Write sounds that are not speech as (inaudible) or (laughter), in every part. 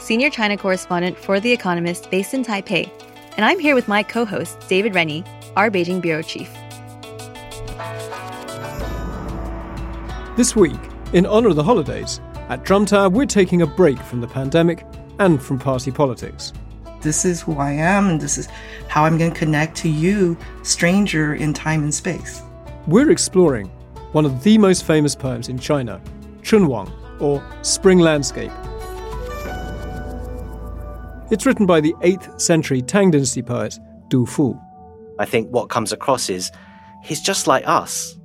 Senior China Correspondent for The Economist based in Taipei, and I'm here with my co host, David Rennie, our Beijing Bureau Chief. This week, in honour of the holidays, at Drum Tower, we're taking a break from the pandemic and from party politics. This is who I am, and this is how I'm going to connect to you, stranger in time and space. We're exploring one of the most famous poems in China, Chunwang, or Spring Landscape. It's written by the 8th century Tang Dynasty poet Du Fu. I think what comes across is he's just like us.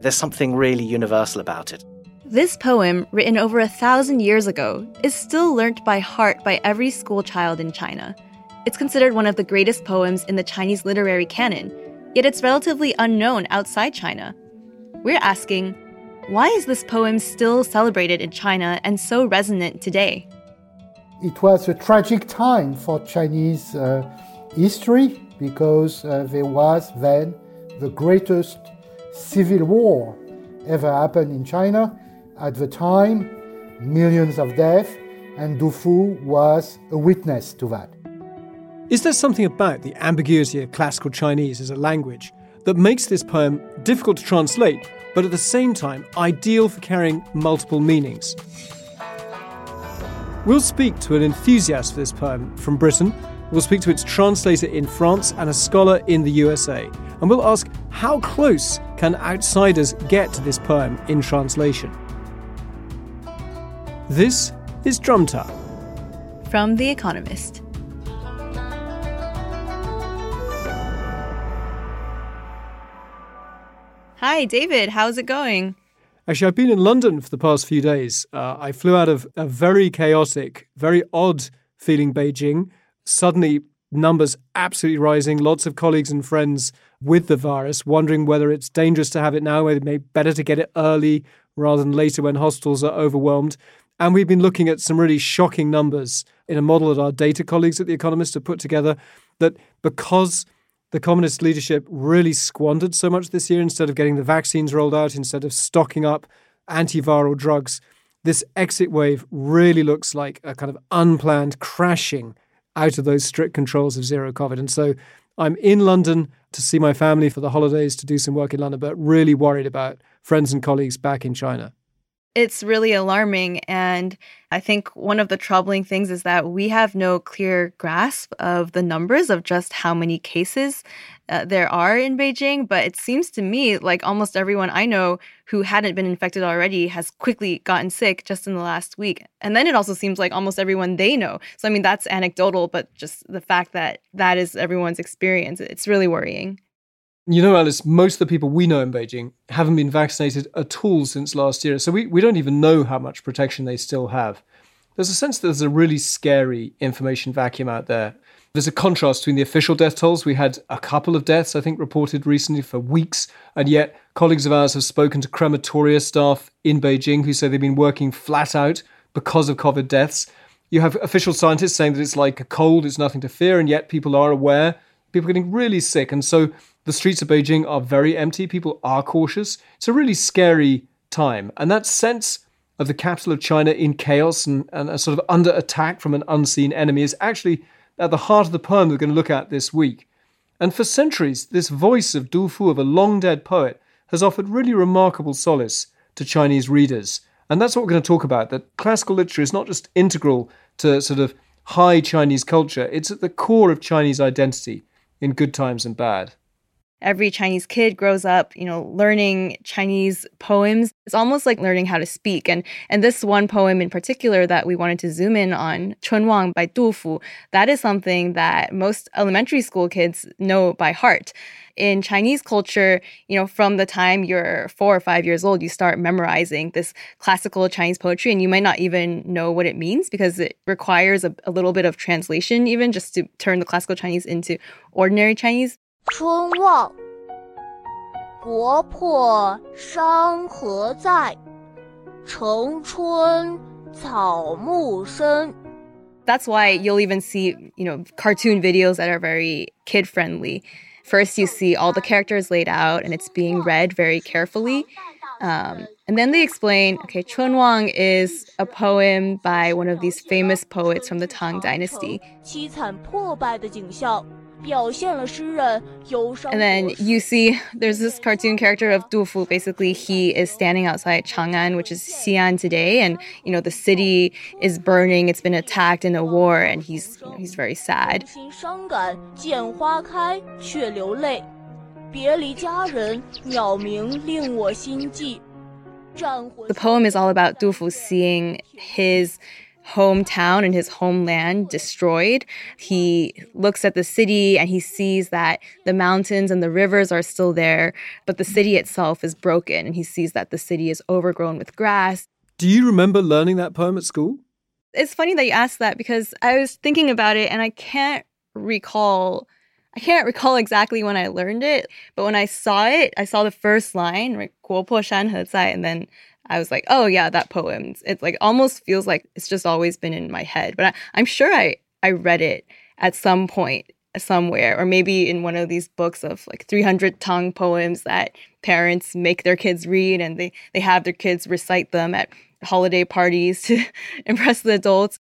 There's something really universal about it. This poem, written over a thousand years ago, is still learnt by heart by every school child in China. It's considered one of the greatest poems in the Chinese literary canon, yet it's relatively unknown outside China. We're asking, why is this poem still celebrated in China and so resonant today? It was a tragic time for Chinese uh, history because uh, there was then the greatest civil war ever happened in China. At the time, millions of deaths, and Du Fu was a witness to that. Is there something about the ambiguity of classical Chinese as a language that makes this poem difficult to translate, but at the same time ideal for carrying multiple meanings? We'll speak to an enthusiast for this poem from Britain. We'll speak to its translator in France and a scholar in the USA. And we'll ask how close can outsiders get to this poem in translation? This is Drumtower. From The Economist. Hi, David. How's it going? Actually, I've been in London for the past few days. Uh, I flew out of a very chaotic, very odd feeling Beijing. Suddenly, numbers absolutely rising, lots of colleagues and friends with the virus, wondering whether it's dangerous to have it now, whether it may be better to get it early rather than later when hospitals are overwhelmed. And we've been looking at some really shocking numbers in a model that our data colleagues at The Economist have put together that because the communist leadership really squandered so much this year instead of getting the vaccines rolled out, instead of stocking up antiviral drugs. This exit wave really looks like a kind of unplanned crashing out of those strict controls of zero COVID. And so I'm in London to see my family for the holidays to do some work in London, but really worried about friends and colleagues back in China. It's really alarming. And I think one of the troubling things is that we have no clear grasp of the numbers of just how many cases uh, there are in Beijing. But it seems to me like almost everyone I know who hadn't been infected already has quickly gotten sick just in the last week. And then it also seems like almost everyone they know. So, I mean, that's anecdotal, but just the fact that that is everyone's experience, it's really worrying. You know, Alice, most of the people we know in Beijing haven't been vaccinated at all since last year. So we, we don't even know how much protection they still have. There's a sense that there's a really scary information vacuum out there. There's a contrast between the official death tolls. We had a couple of deaths, I think, reported recently for weeks. And yet, colleagues of ours have spoken to crematoria staff in Beijing who say they've been working flat out because of COVID deaths. You have official scientists saying that it's like a cold, it's nothing to fear. And yet, people are aware. People are getting really sick. And so, the streets of Beijing are very empty. People are cautious. It's a really scary time. And that sense of the capital of China in chaos and, and a sort of under attack from an unseen enemy is actually at the heart of the poem we're going to look at this week. And for centuries, this voice of Du Fu, of a long dead poet, has offered really remarkable solace to Chinese readers. And that's what we're going to talk about that classical literature is not just integral to sort of high Chinese culture, it's at the core of Chinese identity in good times and bad. Every Chinese kid grows up, you know, learning Chinese poems. It's almost like learning how to speak. And and this one poem in particular that we wanted to zoom in on, Chun Wang by Du Fu, that is something that most elementary school kids know by heart in Chinese culture, you know, from the time you're four or five years old, you start memorizing this classical Chinese poetry, and you might not even know what it means because it requires a, a little bit of translation, even just to turn the classical Chinese into ordinary Chinese. 春望，国破山河在，城春草木深。That's why you'll even see, you know, cartoon videos that are very kid friendly. First, you see all the characters laid out and it's being read very carefully. Um, and then they explain okay, Chun Wang is a poem by one of these famous poets from the Tang Dynasty. And then you see there's this cartoon character of Du Fu. Basically, he is standing outside Chang'an, which is Xi'an today, and you know the city is burning. It's been attacked in a war, and he's you know, he's very sad. The poem is all about Du Fu seeing his hometown and his homeland destroyed. He looks at the city and he sees that the mountains and the rivers are still there, but the city itself is broken and he sees that the city is overgrown with grass. Do you remember learning that poem at school? It's funny that you asked that because I was thinking about it and I can't recall I can't recall exactly when I learned it, but when I saw it, I saw the first line, right, 国破山河在, and then I was like, oh yeah, that poem. It's like almost feels like it's just always been in my head. But I, am sure I I read it at some point somewhere, or maybe in one of these books of like 300 Tang poems that parents make their kids read, and they they have their kids recite them at holiday parties to (laughs) impress the adults.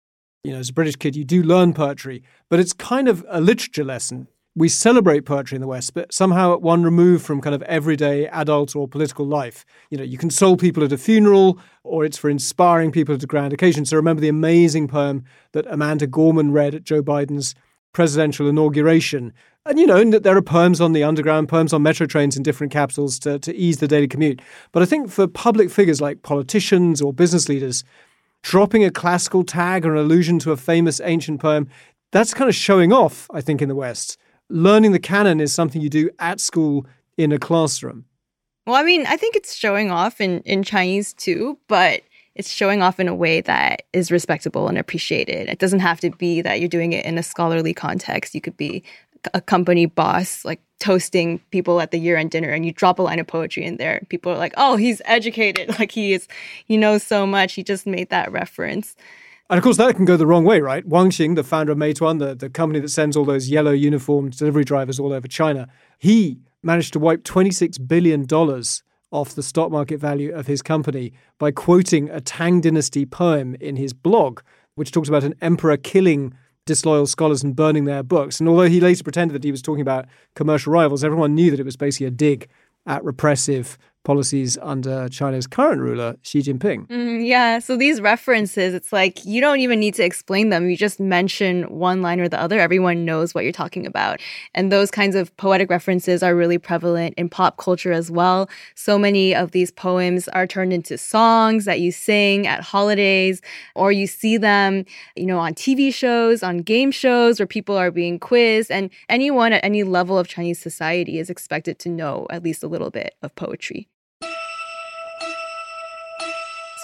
You know, as a British kid, you do learn poetry, but it's kind of a literature lesson we celebrate poetry in the West, but somehow at one remove from kind of everyday adult or political life. You know, you console people at a funeral, or it's for inspiring people at a grand occasion. So remember the amazing poem that Amanda Gorman read at Joe Biden's presidential inauguration. And you know, there are poems on the underground, poems on metro trains in different capitals to, to ease the daily commute. But I think for public figures like politicians or business leaders, dropping a classical tag or an allusion to a famous ancient poem, that's kind of showing off, I think, in the West learning the canon is something you do at school in a classroom. Well, I mean, I think it's showing off in, in Chinese too, but it's showing off in a way that is respectable and appreciated. It doesn't have to be that you're doing it in a scholarly context. You could be a company boss, like toasting people at the year end dinner, and you drop a line of poetry in there. People are like, oh, he's educated. (laughs) Like he is, he knows so much. He just made that reference. And of course, that can go the wrong way, right? Wang Xing, the founder of Meituan, the, the company that sends all those yellow uniformed delivery drivers all over China, he managed to wipe $26 billion off the stock market value of his company by quoting a Tang Dynasty poem in his blog, which talks about an emperor killing disloyal scholars and burning their books. And although he later pretended that he was talking about commercial rivals, everyone knew that it was basically a dig at repressive policies under China's current ruler, Xi Jinping. Mm, yeah, so these references, it's like you don't even need to explain them. You just mention one line or the other, everyone knows what you're talking about. And those kinds of poetic references are really prevalent in pop culture as well. So many of these poems are turned into songs that you sing at holidays, or you see them, you know, on TV shows, on game shows where people are being quizzed. And anyone at any level of Chinese society is expected to know at least a little bit of poetry.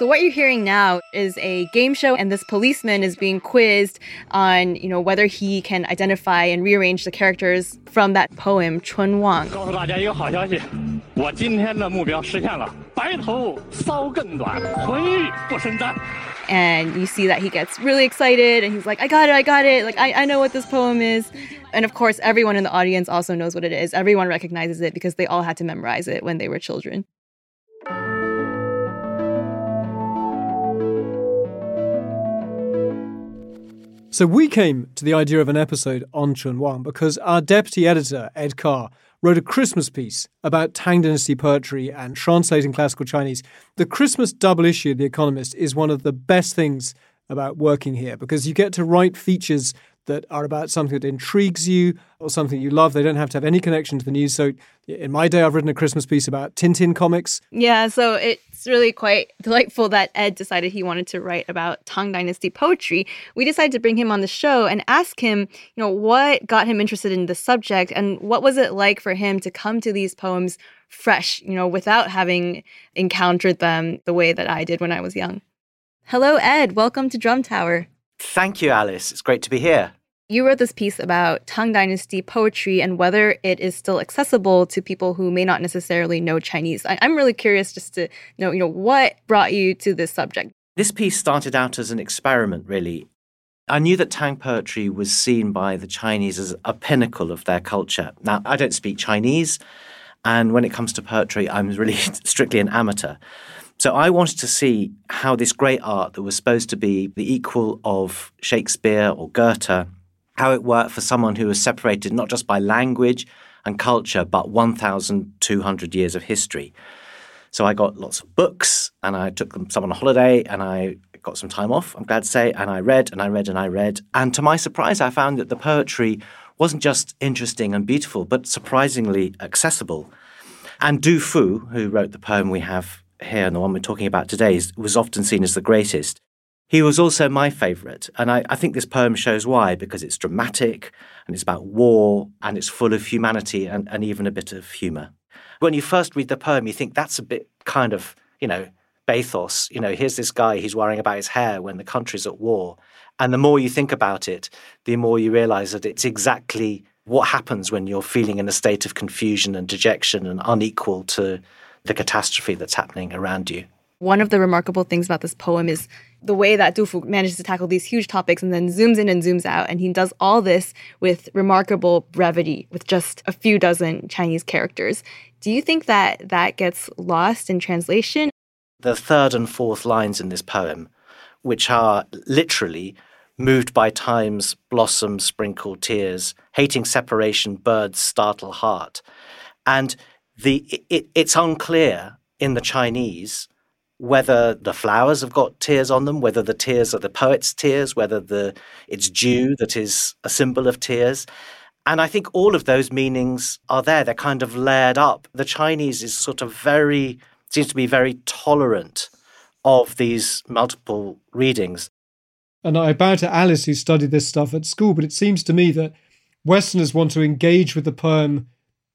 So what you're hearing now is a game show and this policeman is being quizzed on, you know, whether he can identify and rearrange the characters from that poem Chun Wang. And you see that he gets really excited and he's like, I got it, I got it. Like, I, I know what this poem is. And of course, everyone in the audience also knows what it is. Everyone recognizes it because they all had to memorize it when they were children. So we came to the idea of an episode on Chun Wang because our deputy editor, Ed Carr, wrote a Christmas piece about Tang Dynasty poetry and translating classical Chinese. The Christmas double issue of The Economist is one of the best things about working here because you get to write features that are about something that intrigues you or something you love. They don't have to have any connection to the news. So, in my day, I've written a Christmas piece about Tintin comics. Yeah, so it's really quite delightful that Ed decided he wanted to write about Tang Dynasty poetry. We decided to bring him on the show and ask him, you know, what got him interested in the subject and what was it like for him to come to these poems fresh, you know, without having encountered them the way that I did when I was young. Hello, Ed. Welcome to Drum Tower. Thank you, Alice. It's great to be here. You wrote this piece about Tang Dynasty poetry and whether it is still accessible to people who may not necessarily know Chinese. I- am really curious just to know, you know, what brought you to this subject. This piece started out as an experiment, really. I knew that Tang poetry was seen by the Chinese as a pinnacle of their culture. Now, I don't speak Chinese, and when it comes to poetry, I'm really (laughs) strictly an amateur. So I wanted to see how this great art that was supposed to be the equal of Shakespeare or Goethe, how it worked for someone who was separated not just by language and culture, but 1,200 years of history. So I got lots of books and I took them some on holiday and I got some time off, I'm glad to say, and I read and I read and I read. And to my surprise, I found that the poetry wasn't just interesting and beautiful, but surprisingly accessible. And Du Fu, who wrote the poem we have here and the one we're talking about today is, was often seen as the greatest. He was also my favourite, and I, I think this poem shows why, because it's dramatic and it's about war and it's full of humanity and, and even a bit of humour. When you first read the poem, you think that's a bit kind of, you know, bathos. You know, here's this guy, he's worrying about his hair when the country's at war. And the more you think about it, the more you realize that it's exactly what happens when you're feeling in a state of confusion and dejection and unequal to the catastrophe that's happening around you. One of the remarkable things about this poem is the way that Du Fu manages to tackle these huge topics and then zooms in and zooms out. And he does all this with remarkable brevity, with just a few dozen Chinese characters. Do you think that that gets lost in translation? The third and fourth lines in this poem, which are literally moved by time's blossom sprinkled tears, hating separation, birds startle heart. And the it, it's unclear in the Chinese whether the flowers have got tears on them, whether the tears are the poet's tears, whether the it's dew that is a symbol of tears. And I think all of those meanings are there. They're kind of layered up. The Chinese is sort of very seems to be very tolerant of these multiple readings. And I bow to Alice, who studied this stuff at school, but it seems to me that Westerners want to engage with the poem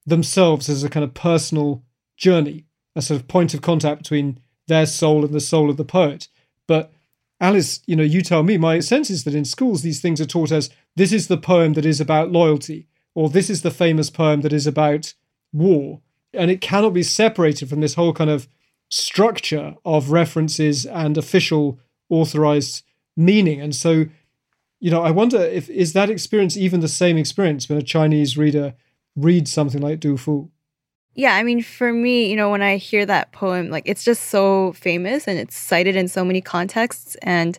themselves as a kind of personal journey, a sort of point of contact between their soul and the soul of the poet. But Alice, you know, you tell me, my sense is that in schools these things are taught as this is the poem that is about loyalty, or this is the famous poem that is about war. And it cannot be separated from this whole kind of structure of references and official authorized meaning. And so, you know, I wonder if is that experience even the same experience when a Chinese reader read something like Du Fu. Yeah, I mean, for me, you know, when I hear that poem, like it's just so famous and it's cited in so many contexts. And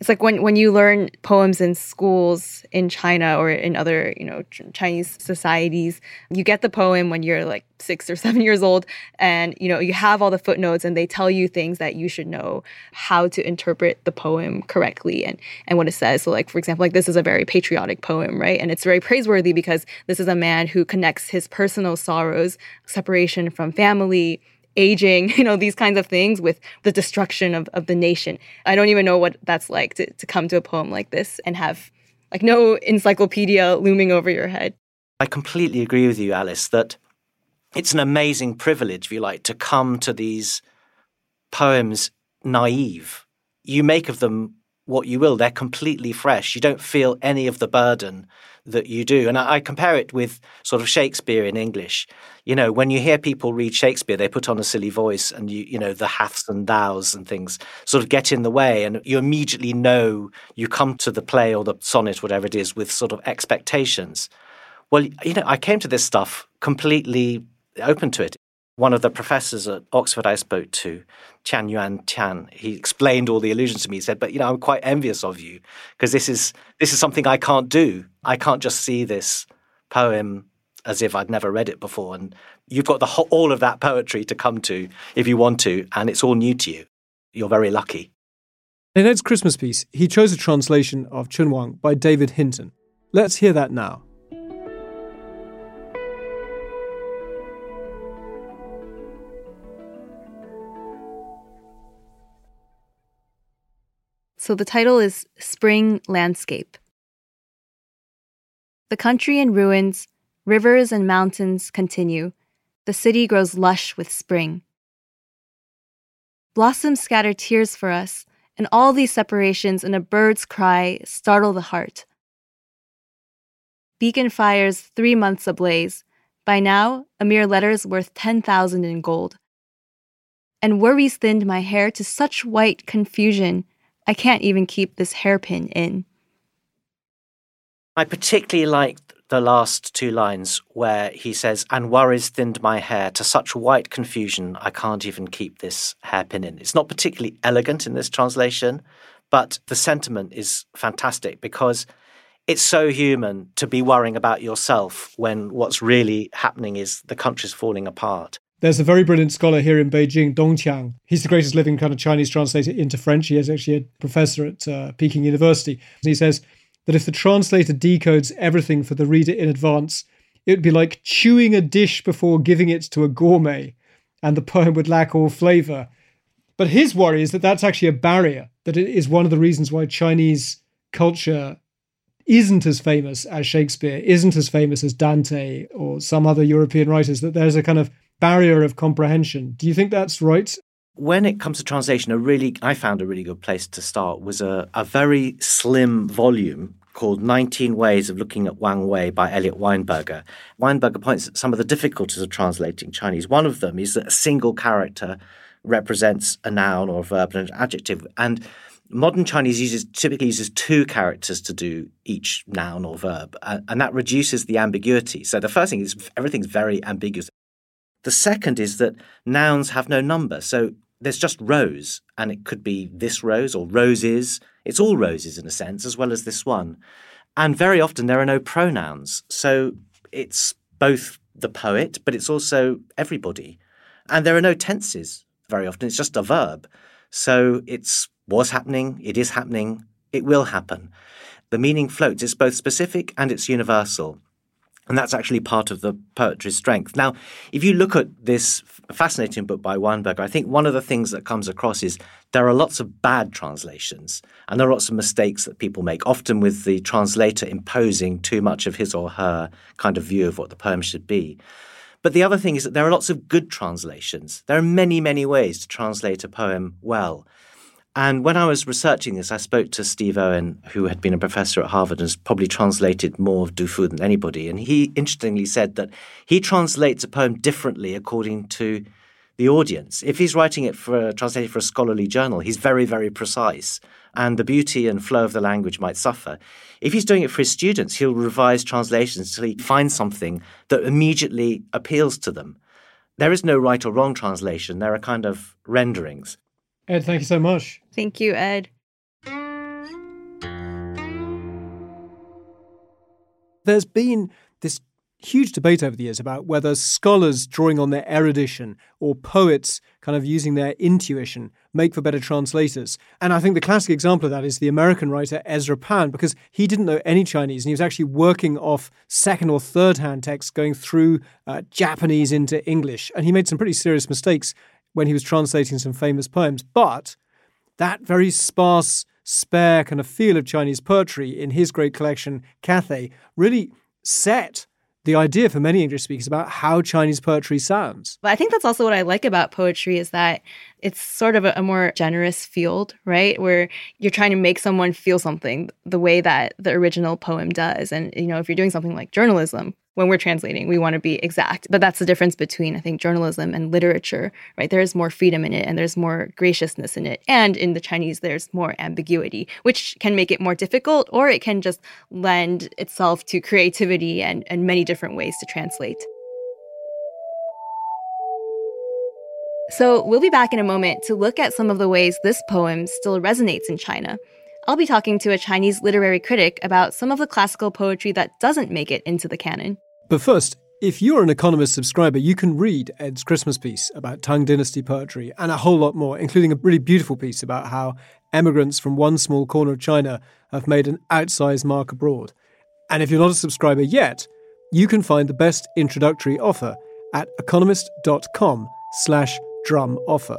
it's like when when you learn poems in schools in China or in other you know Chinese societies, you get the poem when you're like six or (laughs) seven years old, and you know you have all the footnotes and they tell you things that you should know how to interpret the poem correctly and and what it says. So like for example, like this is a very patriotic poem, right? And it's very praiseworthy because this is a man who connects his personal sorrows, separation from family aging, (laughs) you know, these kinds of things with the destruction of, of the nation. I don't even know what that's like to, to come to a poem like this and have like no encyclopedia looming over your head. I completely agree with you, Alice, that it's an amazing privilege, if you like, to come to these poems naive. You make of them what you will. They're completely fresh. You don't feel any of the burden that you do. And I, I, compare it with sort of Shakespeare in English. You know, when you hear people read Shakespeare, they put on a silly voice and you, you know, the haths and thous and things sort of get in the way. And you immediately know you come to the play or the sonnet, whatever it is, with sort of expectations. Well, you know, I came to this stuff completely open to it one of the professors at Oxford I spoke to, Tian Yuan Tan, he explained all the illusions to me. He said, "But you know, I'm quite envious of you because this is this is something I can't do. I can't just see this poem as if I'd never read it before, and you've got the all of that poetry to come to if you want to, and it's all new to you. You're very lucky." In Ed's Christmas piece, he chose a translation of Chunwang by David Hinton. Let's hear that now. So the title is Spring Landscape. The country in ruins, rivers and mountains continue. The city grows lush with spring. Blossoms scatter tears for us, and all these separations and a bird's cry startle the heart. Beacon fires three months ablaze. By now, a mere letter's worth 10,000 in gold. And worries thinned my hair to such white confusion, I can't even keep this hairpin in. I particularly liked the last two lines where he says, and worries thinned my hair to such white confusion, I can't even keep this hairpin in. It's not particularly elegant in this translation, but the sentiment is fantastic because it's so human to be worrying about yourself when what's really happening is the country's falling apart. There's a very brilliant scholar here in Beijing, Dong Qiang. He's the greatest living kind of Chinese translator into French. He is actually a professor at uh, Peking University. He says that if the translator decodes everything for the reader in advance, it would be like chewing a dish before giving it to a gourmet, and the poem would lack all flavour. But his worry is that that's actually a barrier, that it is one of the reasons why Chinese culture isn't as famous as Shakespeare, isn't as famous as Dante or some other European writers, that there's a kind of barrier of comprehension. Do you think that's right? When it comes to translation, a really I found a really good place to start was a, a very slim volume called 19 Ways of Looking at Wang Wei by Eliot Weinberger. Weinberger points at some of the difficulties of translating Chinese. One of them is that a single character represents a noun or a verb and an adjective. And modern Chinese uses typically uses two characters to do each noun or verb, and that reduces the ambiguity. So the first thing is everything's very ambiguous. The second is that nouns have no number. So there's just rose, and it could be this rose or roses. It's all roses in a sense, as well as this one. And very often there are no pronouns. So it's both the poet, but it's also everybody. And there are no tenses very often. It's just a verb. So it's was happening, it is happening, it will happen. The meaning floats. It's both specific and it's universal. And that's actually part of the poetry's strength. Now, if you look at this fascinating book by Weinberger, I think one of the things that comes across is there are lots of bad translations and there are lots of mistakes that people make, often with the translator imposing too much of his or her kind of view of what the poem should be. But the other thing is that there are lots of good translations. There are many, many ways to translate a poem well. And when I was researching this, I spoke to Steve Owen, who had been a professor at Harvard and has probably translated more of Du Fu than anybody. And he interestingly said that he translates a poem differently according to the audience. If he's writing it for translated for a scholarly journal, he's very, very precise, and the beauty and flow of the language might suffer. If he's doing it for his students, he'll revise translations until he finds something that immediately appeals to them. There is no right or wrong translation. There are kind of renderings. Ed, thank you so much. Thank you, Ed. There's been this huge debate over the years about whether scholars drawing on their erudition or poets kind of using their intuition make for better translators. And I think the classic example of that is the American writer Ezra Pound, because he didn't know any Chinese and he was actually working off second or third hand texts going through uh, Japanese into English. And he made some pretty serious mistakes when he was translating some famous poems. But that very sparse, spare kind of feel of Chinese poetry in his great collection, Cathay, really set the idea for many English speakers about how Chinese poetry sounds. But I think that's also what I like about poetry is that it's sort of a, a, more generous field, right? Where you're trying to make someone feel something the way that the original poem does. And, you know, if you're doing something like journalism, when we're translating, we want to be exact. But that's the difference between, I think, journalism and literature, right? There's more freedom in it and there's more graciousness in it. And in the Chinese, there's more ambiguity, which can make it more difficult or it can just lend itself to creativity and, and many different ways to translate. So we'll be back in a moment to look at some of the ways this poem still resonates in China. I'll be talking to a Chinese literary critic about some of the classical poetry that doesn't make it into the canon. But first, if you're an Economist subscriber, you can read Ed's Christmas piece about Tang Dynasty poetry and a whole lot more, including a really beautiful piece about how emigrants from one small corner of China have made an outsized mark abroad. And if you're not a subscriber yet, you can find the best introductory offer at economist.com slash drum offer.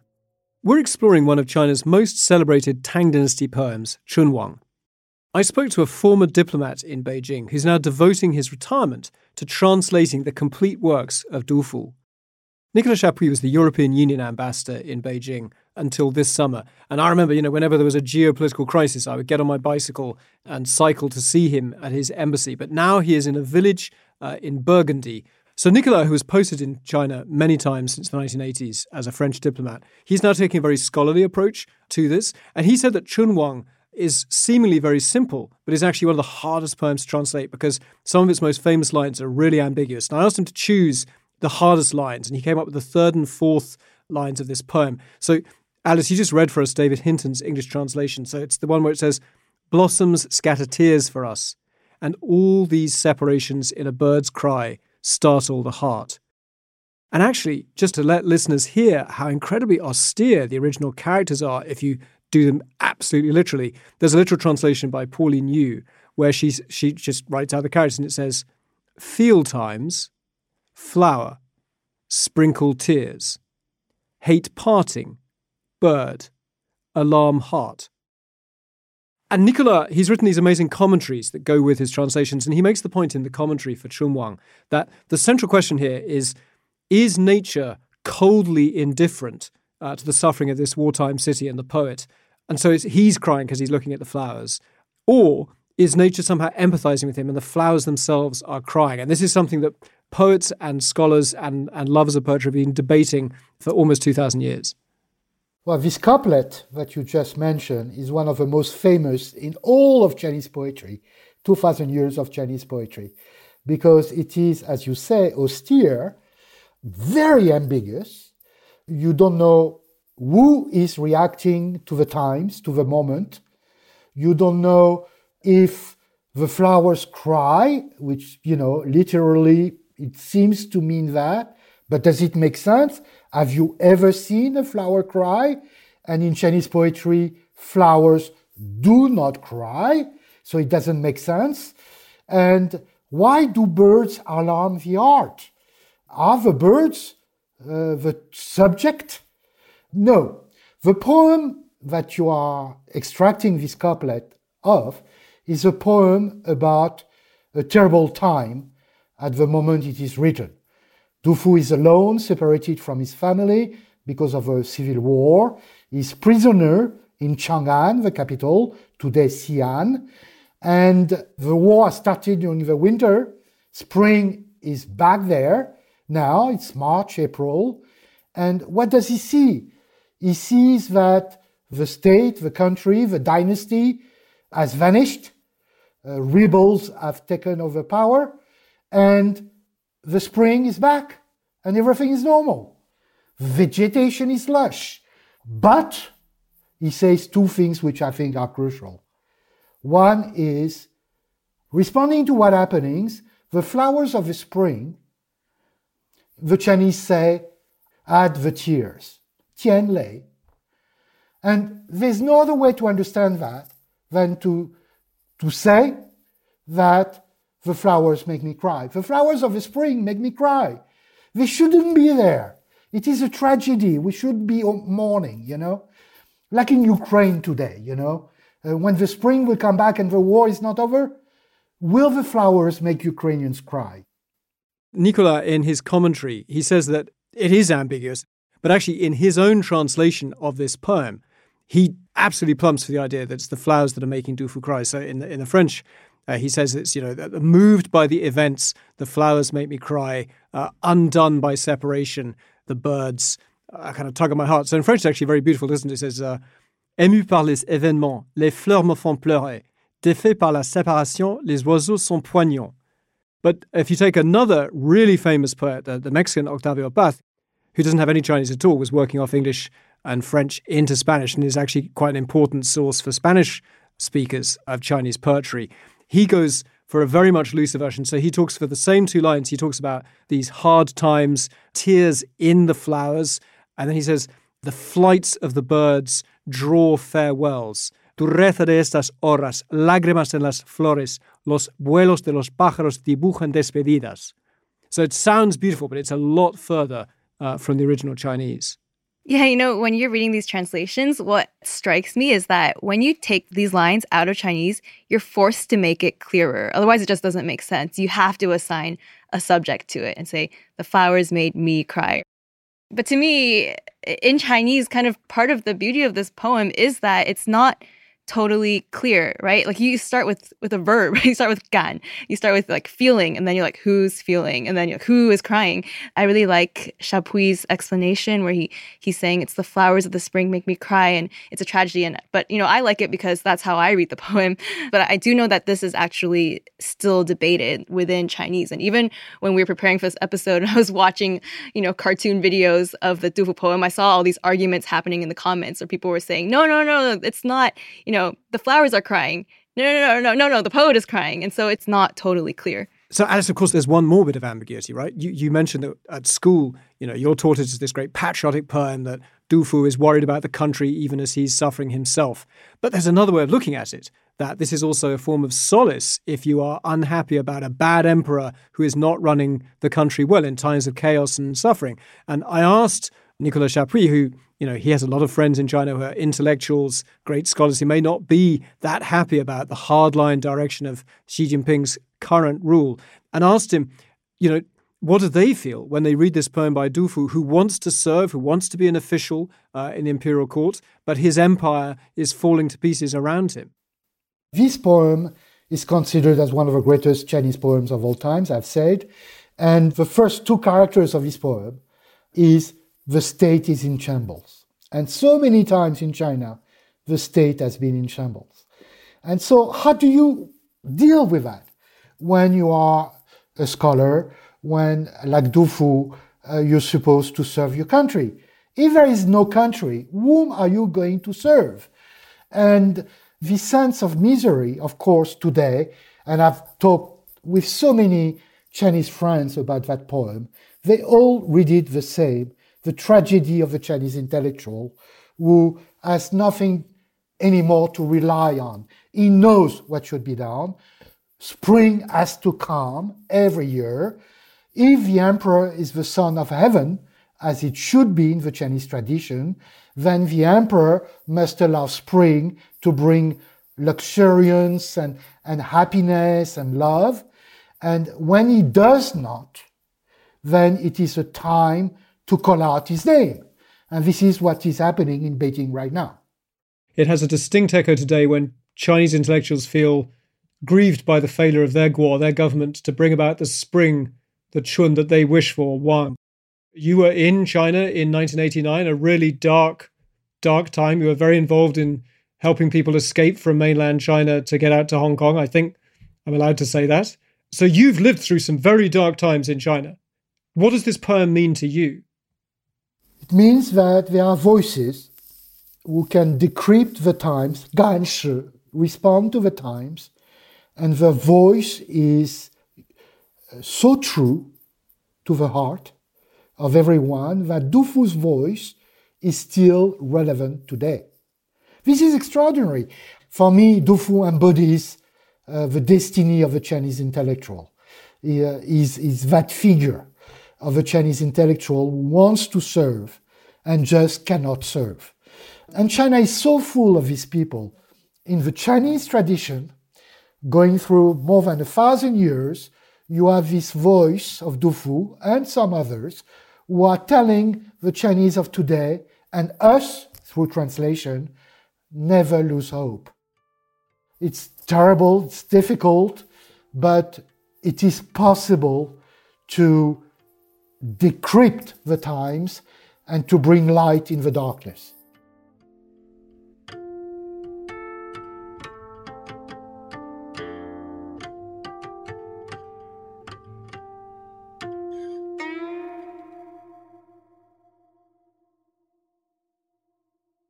We're exploring one of China's most celebrated Tang Dynasty poems, Chunwang. I spoke to a former diplomat in Beijing who's now devoting his retirement to translating the complete works of Du Fu. Nicolas Chapuis was the European Union ambassador in Beijing until this summer. And I remember, you know, whenever there was a geopolitical crisis, I would get on my bicycle and cycle to see him at his embassy. But now he is in a village uh, in Burgundy. So Nicolas, who has posted in China many times since the 1980s as a French diplomat, he's now taking a very scholarly approach to this. And he said that Chunwang is seemingly very simple, but is actually one of the hardest poems to translate because some of its most famous lines are really ambiguous. And I asked him to choose the hardest lines, and he came up with the third and fourth lines of this poem. So, Alice, you just read for us David Hinton's English translation. So it's the one where it says, Blossoms scatter tears for us, and all these separations in a bird's cry startle the heart. And actually, just to let listeners hear how incredibly austere the original characters are if you do them absolutely literally, there's a literal translation by Pauline Yu where she's, she just writes out the characters and it says, Field times, flower, sprinkle tears, hate parting, bird, alarm heart. And Nicolas, he's written these amazing commentaries that go with his translations, and he makes the point in the commentary for Chunwang that the central question here is is nature coldly indifferent uh, to the suffering of this wartime city and the poet? And so he's crying because he's looking at the flowers. Or is nature somehow empathizing with him and the flowers themselves are crying? And this is something that poets and scholars and, and lovers of poetry have been debating for almost 2,000 years. Well, this couplet that you just mentioned is one of the most famous in all of Chinese poetry, 2000 years of Chinese poetry, because it is, as you say, austere, very ambiguous. You don't know who is reacting to the times, to the moment. You don't know if the flowers cry, which, you know, literally it seems to mean that, but does it make sense? Have you ever seen a flower cry? And in Chinese poetry, flowers do not cry, so it doesn't make sense. And why do birds alarm the heart? Are the birds uh, the subject? No. The poem that you are extracting this couplet of is a poem about a terrible time at the moment it is written. Du Fu is alone, separated from his family because of a civil war. He's prisoner in Chang'an, the capital, today Xi'an. And the war started during the winter. Spring is back there. Now it's March, April. And what does he see? He sees that the state, the country, the dynasty has vanished. Uh, rebels have taken over power. And the spring is back and everything is normal. Vegetation is lush. But he says two things which I think are crucial. One is responding to what happenings, the flowers of the spring, the Chinese say, add the tears. Tian Lei. And there's no other way to understand that than to, to say that the flowers make me cry. The flowers of the spring make me cry. They shouldn't be there. It is a tragedy. We should be mourning, you know? Like in Ukraine today, you know? Uh, when the spring will come back and the war is not over, will the flowers make Ukrainians cry? Nicolas, in his commentary, he says that it is ambiguous, but actually, in his own translation of this poem, he absolutely plumps for the idea that it's the flowers that are making Du Fu cry. So in the, in the French, uh, he says it's, you know, moved by the events, the flowers make me cry, uh, undone by separation, the birds uh, kind of tug at my heart. So in French, it's actually very beautiful, isn't it? It says, uh, Ému par les événements, les fleurs me font pleurer. Défait par la séparation, les oiseaux sont poignants. But if you take another really famous poet, the, the Mexican Octavio Paz, who doesn't have any Chinese at all, was working off English and French into Spanish and is actually quite an important source for Spanish speakers of Chinese poetry. He goes for a very much looser version. So he talks for the same two lines. He talks about these hard times, tears in the flowers, and then he says, the flights of the birds draw farewells. Dureza de estas horas, lágrimas en las flores, los vuelos de los pájaros dibujan despedidas. So it sounds beautiful, but it's a lot further uh, from the original Chinese. Yeah, you know, when you're reading these translations, what strikes me is that when you take these lines out of Chinese, you're forced to make it clearer. Otherwise, it just doesn't make sense. You have to assign a subject to it and say, the flowers made me cry. But to me, in Chinese, kind of part of the beauty of this poem is that it's not totally clear, right? Like you start with with a verb, (laughs) you start with gan, you start with like feeling, and then you're like who's feeling, and then you're like, who is crying. I really like Chapuis's explanation where he he's saying it's the flowers of the spring make me cry, and it's a tragedy. And but you know I like it because that's how I read the (laughs) poem. But I do know that this is actually still debated within Chinese, and even when we were preparing for this episode, and (laughs) I was watching you know cartoon videos of the Du Fu poem. I saw all these arguments happening in the comments, where people were saying, no, no, no, it's not. You know know, the flowers are crying. No, no, no, no, no, no, the poet is crying. And so it's not totally clear. So, Alice, of course, there's one more bit of ambiguity, right? You, you mentioned that at school, you know, you're taught it as this great patriotic poem that Du Fu is worried about the country even as he's suffering himself. But there's another way of looking at it that this is also a form of solace if you are unhappy about a bad emperor who is not running the country well in times of chaos and suffering. And I asked Nicolas Chapuis, who you know, he has a lot of friends in China who are intellectuals, great scholars. He may not be that happy about the hardline direction of Xi Jinping's current rule, and asked him, you know, what do they feel when they read this poem by Du Fu, who wants to serve, who wants to be an official uh, in the imperial court, but his empire is falling to pieces around him? This poem is considered as one of the greatest Chinese poems of all times, I've said. And the first two characters of this poem is the state is in shambles. And so many times in China, the state has been in shambles. And so, how do you deal with that when you are a scholar, when, like Du Fu, uh, you're supposed to serve your country? If there is no country, whom are you going to serve? And the sense of misery, of course, today, and I've talked with so many Chinese friends about that poem, they all read it the same the tragedy of the Chinese intellectual who has nothing anymore to rely on. He knows what should be done. Spring has to come every year. If the emperor is the son of heaven, as it should be in the Chinese tradition, then the emperor must allow spring to bring luxuriance and, and happiness and love. And when he does not, then it is a time to call out his name. And this is what is happening in Beijing right now. It has a distinct echo today when Chinese intellectuals feel grieved by the failure of their guo, their government, to bring about the spring, the chun that they wish for, Wang. You were in China in 1989, a really dark, dark time. You were very involved in helping people escape from mainland China to get out to Hong Kong. I think I'm allowed to say that. So you've lived through some very dark times in China. What does this poem mean to you? Means that there are voices who can decrypt the times, 感时, respond to the times, and the voice is uh, so true to the heart of everyone that Du Fu's voice is still relevant today. This is extraordinary. For me, Du Fu embodies uh, the destiny of the Chinese intellectual. He uh, is, is that figure of a Chinese intellectual who wants to serve and just cannot serve. And China is so full of these people. In the Chinese tradition, going through more than a thousand years, you have this voice of Du Fu and some others who are telling the Chinese of today and us through translation never lose hope. It's terrible, it's difficult, but it is possible to decrypt the times and to bring light in the darkness.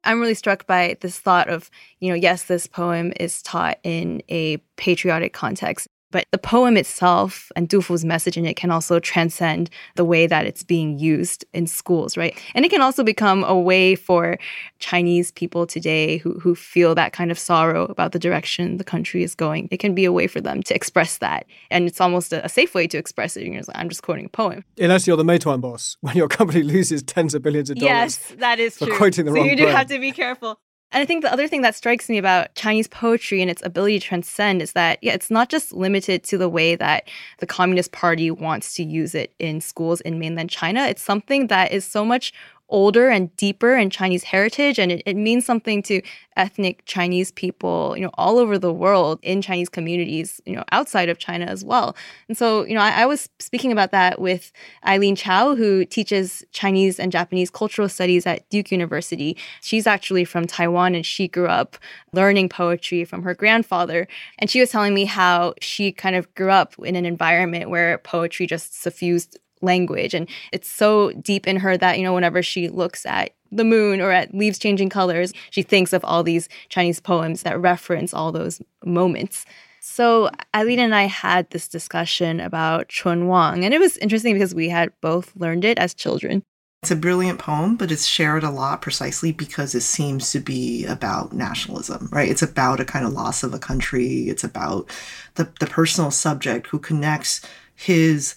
I'm really struck by this thought of, you know, yes, this poem is taught in a patriotic context, but the poem itself and Du Fu's message in it can also transcend the way that it's being used in schools, right? And it can also become a way for Chinese people today who, who feel that kind of sorrow about the direction the country is going. It can be a way for them to express that. And it's almost a, a safe way to express it. You're like, I'm just quoting a poem. Unless you're the Meituan boss, (laughs) when your company loses tens of billions of dollars. Yes, that is for true. quoting the so wrong you do brand. have to be careful. And I think the other thing that strikes me about Chinese poetry and its ability to transcend is that, yeah, it's not just limited to the way that the Communist Party wants to use it in schools in mainland China. It's something that is so much older and deeper in Chinese heritage, and it, it means something to ethnic Chinese people, you know, all over the world in Chinese communities, you know, outside of China as well. And so, you know, I, I was speaking about that with Eileen Chow, who teaches Chinese and Japanese cultural studies at Duke University. She's actually from Taiwan and she grew up learning poetry from her grandfather. And she was telling me how she kind of grew up in an environment where poetry just suffused language and it's so deep in her that you know whenever she looks at the moon or at leaves changing colors she thinks of all these chinese poems that reference all those moments so Eileen and I had this discussion about Chun Wang, and it was interesting because we had both learned it as children. It's a brilliant poem, but it's shared a lot precisely because it seems to be about nationalism, right? It's about a kind of loss of a country. It's about the, the personal subject who connects his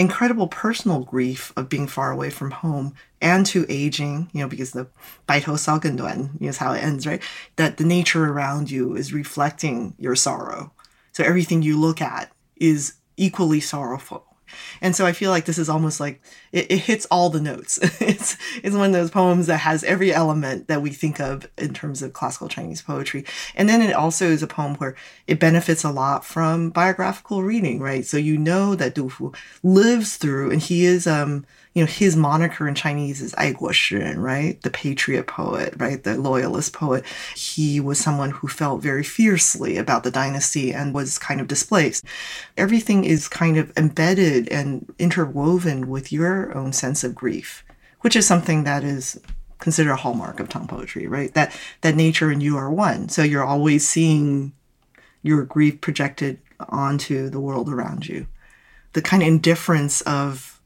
incredible personal grief of being far away from home and to aging, you know, because the baitou sao geng duan is how it ends, right? That the nature around you is reflecting your sorrow. So everything you look at is equally sorrowful. And so I feel like this is almost like it, it, hits all the notes. (laughs) it's it's one of those poems that has every element that we think of in terms of classical Chinese poetry. And then it also is a poem where it benefits a lot from biographical reading, right? So you know that Du Fu lives through, and he is um you know, his moniker in Chinese is Ai Guo right? The patriot poet, right? The loyalist poet. He was someone who felt very fiercely about the dynasty and was kind of displaced. Everything is kind of embedded and interwoven with your own sense of grief, which is something that is considered a hallmark of Tang poetry, right? That that nature and you are one. So you're always seeing your grief projected onto the world around you. The kind of indifference of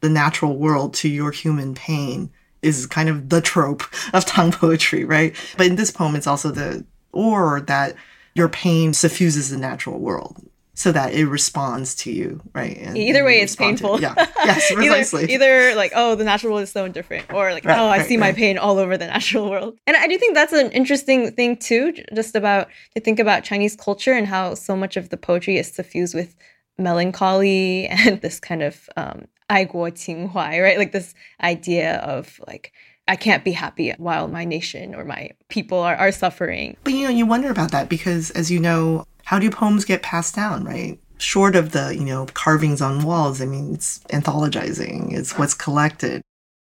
the natural world to your human pain is kind of the trope of Tang poetry, right? But in this poem, it's also the or that your pain suffuses the natural world so that it responds to you, right? And Either way, it's to it. painful. Yeah. Yes, (laughs) precisely. either, either like, oh, the natural world is so indifferent, or like, Right, oh, I right, see my pain all over the natural world. And I do think that's an interesting thing too, just about to think about Chinese culture and how so much of the poetry is suffused with melancholy (laughs) and this kind of um, Aiguo Qinghuai, right? Like this idea of like, I can't be happy while my nation or my people are, are suffering. But you know, you wonder about that because, as you know, how do poems get passed down, right? Short of the, you know, carvings on walls, I mean, it's anthologizing, it's what's collected.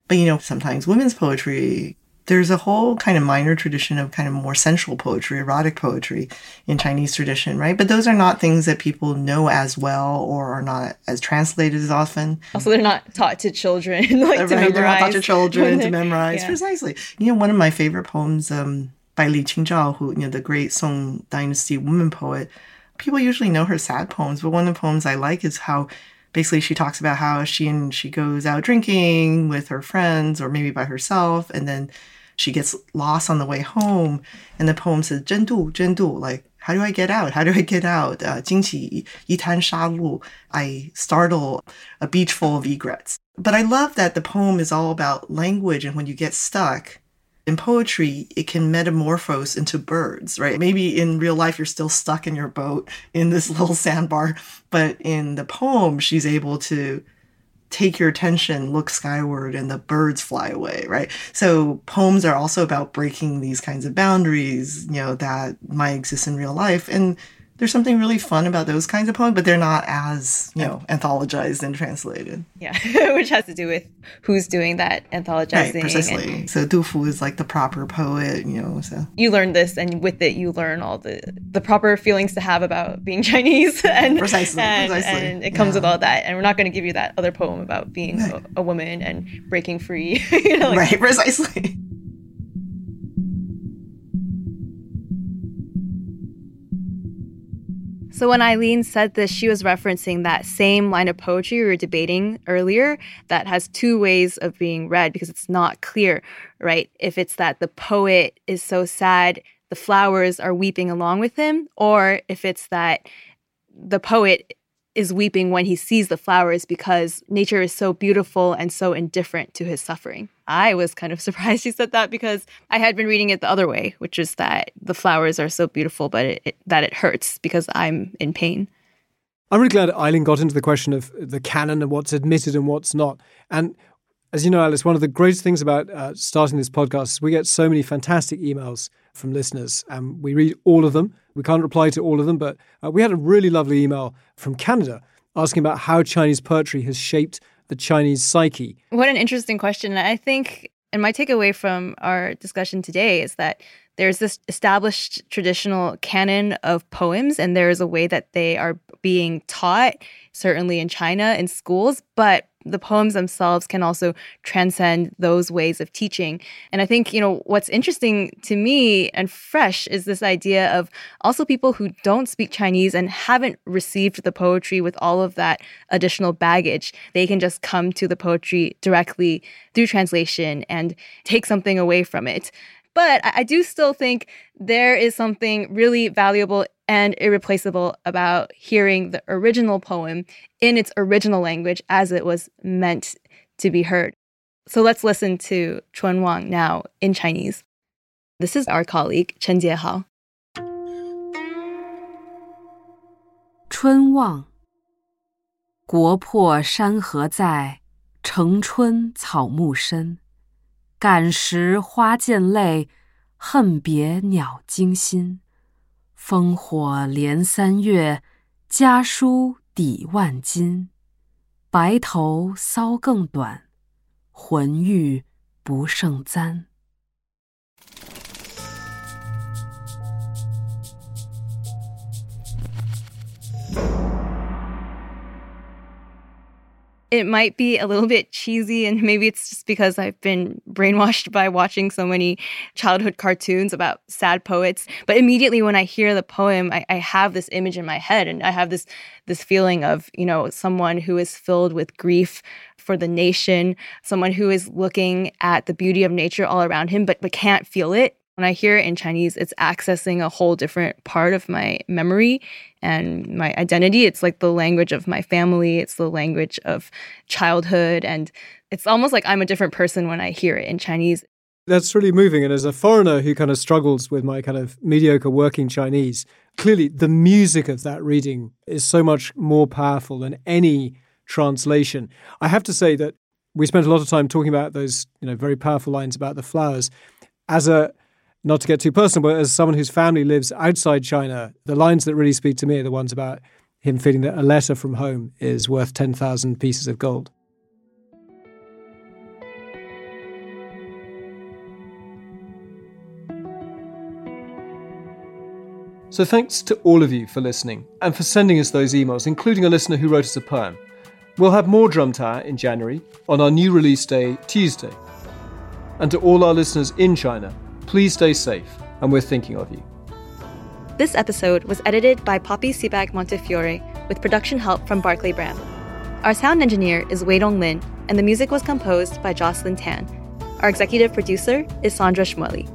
But you know, sometimes women's poetry there's a whole kind of minor tradition of kind of more sensual poetry, erotic poetry in Chinese tradition, right? But those are not things that people know as well or are not as translated as often. Also, they're not taught to children (laughs) like to Right, they're not taught to children to (laughs) memorize. yeah. Precisely. You know, one of my favorite poems um, by Li Qingzhao, who, you know, the great Song Dynasty woman poet, people usually know her sad poems, but one of the poems I like is how basically she talks about how she and she goes out drinking with her friends or maybe by herself, and then she gets lost on the way home. And the poem says, 争渡,争渡, like, how do I get out? How do I get out? Uh, 惊起一滩鸥鹭, I startle a beach full of egrets. But I love that the poem is all about language. And when you get stuck, in poetry, it can metamorphose into birds, right? Maybe in real life, you're still stuck in your boat in this (laughs) little sandbar, but in the poem, she's able to take your attention, look skyward, and the birds fly away, right? So poems are also about breaking these kinds of boundaries, you know, that might exist in real life. And there's something really fun about those kinds of poems, but they're not as, you know, anthologized and translated. Yeah, (laughs) which has to do with who's doing that anthologizing. Right, precisely. and- so Du Fu is like the proper poet, you know, so. you learn this and with it you learn all the the proper feelings to have about being (laughs) chinese and Precisely, and, precisely, and it comes with all that and we're not going to give you that other poem about being a, a woman and breaking free (laughs) you know like, right, precisely. So when Eileen said this, she was referencing that same line of poetry we were debating earlier that has two ways of being read because it's not clear, right? If it's that the poet is so sad, the flowers are weeping along with him, or if it's that the poet is weeping when he sees the flowers because nature is so beautiful and so indifferent to his suffering. I was kind of (laughs) surprised she said that because I had been reading it the other way, which is that the flowers are so beautiful, but it, it, that it hurts because I'm in pain. I'm really glad Eileen got into the question of the canon and what's admitted and what's not. And as you know, Alice, one of the greatest things about uh, starting this podcast is we get so many fantastic emails from listeners, and we read all of them. We can't reply to all of them, but uh, we had a really lovely email from Canada asking about how Chinese poetry has shaped the Chinese psyche. What an interesting question. I think, and my takeaway from our discussion today is that there's this established traditional canon of poems, and there is a way that they are being taught, certainly in China in schools, but the poems themselves can also transcend those ways of teaching. And I think, you know, what's interesting to me and fresh is this idea of also people who don't speak Chinese and haven't received the poetry with all of that additional baggage. They can just come to the poetry directly through translation and take something away from it. But I do still think there is something really valuable and irreplaceable about hearing the original poem in its original language as it was meant to be heard. So let's listen to Chun Wang now in Chinese. This is our colleague Chen Jiehao. Chun Wang 国破山河在，城春草木深。感时花溅泪，恨别鸟惊心。烽火连三月，家书抵万金。白头搔更短，浑欲不胜簪。It might be a little bit cheesy and maybe it's just because I've been brainwashed by watching so many childhood cartoons about sad poets. But immediately when I hear the poem, I, I have this image in my head and I have this this feeling of, you know, someone who is filled with grief for the nation, someone who is looking at the beauty of nature all around him but but can't feel it. When I hear it in Chinese, it's accessing a whole different part of my memory and my identity. It's like the language of my family, it's the language of childhood. And it's almost like I'm a different person when I hear it in Chinese. That's really moving. And as a foreigner who kind of struggles with my kind of mediocre working Chinese, clearly the music of that reading is so much more powerful than any translation. I have to say that we spent a lot of time talking about those, you know, very powerful lines about the flowers. As a not to get too personal, but as someone whose family lives outside China, the lines that really speak to me are the ones about him feeling that a letter from home is worth 10,000 pieces of gold. So thanks to all of you for listening and for sending us those emails, including a listener who wrote us a poem. We'll have more Drum Tower in January on our new release day, Tuesday. And to all our listeners in China, please stay safe, and we're thinking of you. This episode was edited by Poppy Sebag Montefiore with production help from Barclay Bram. Our sound engineer is Wei Dong Lin, and the music was composed by Jocelyn Tan. Our executive producer is Sandra Schmully.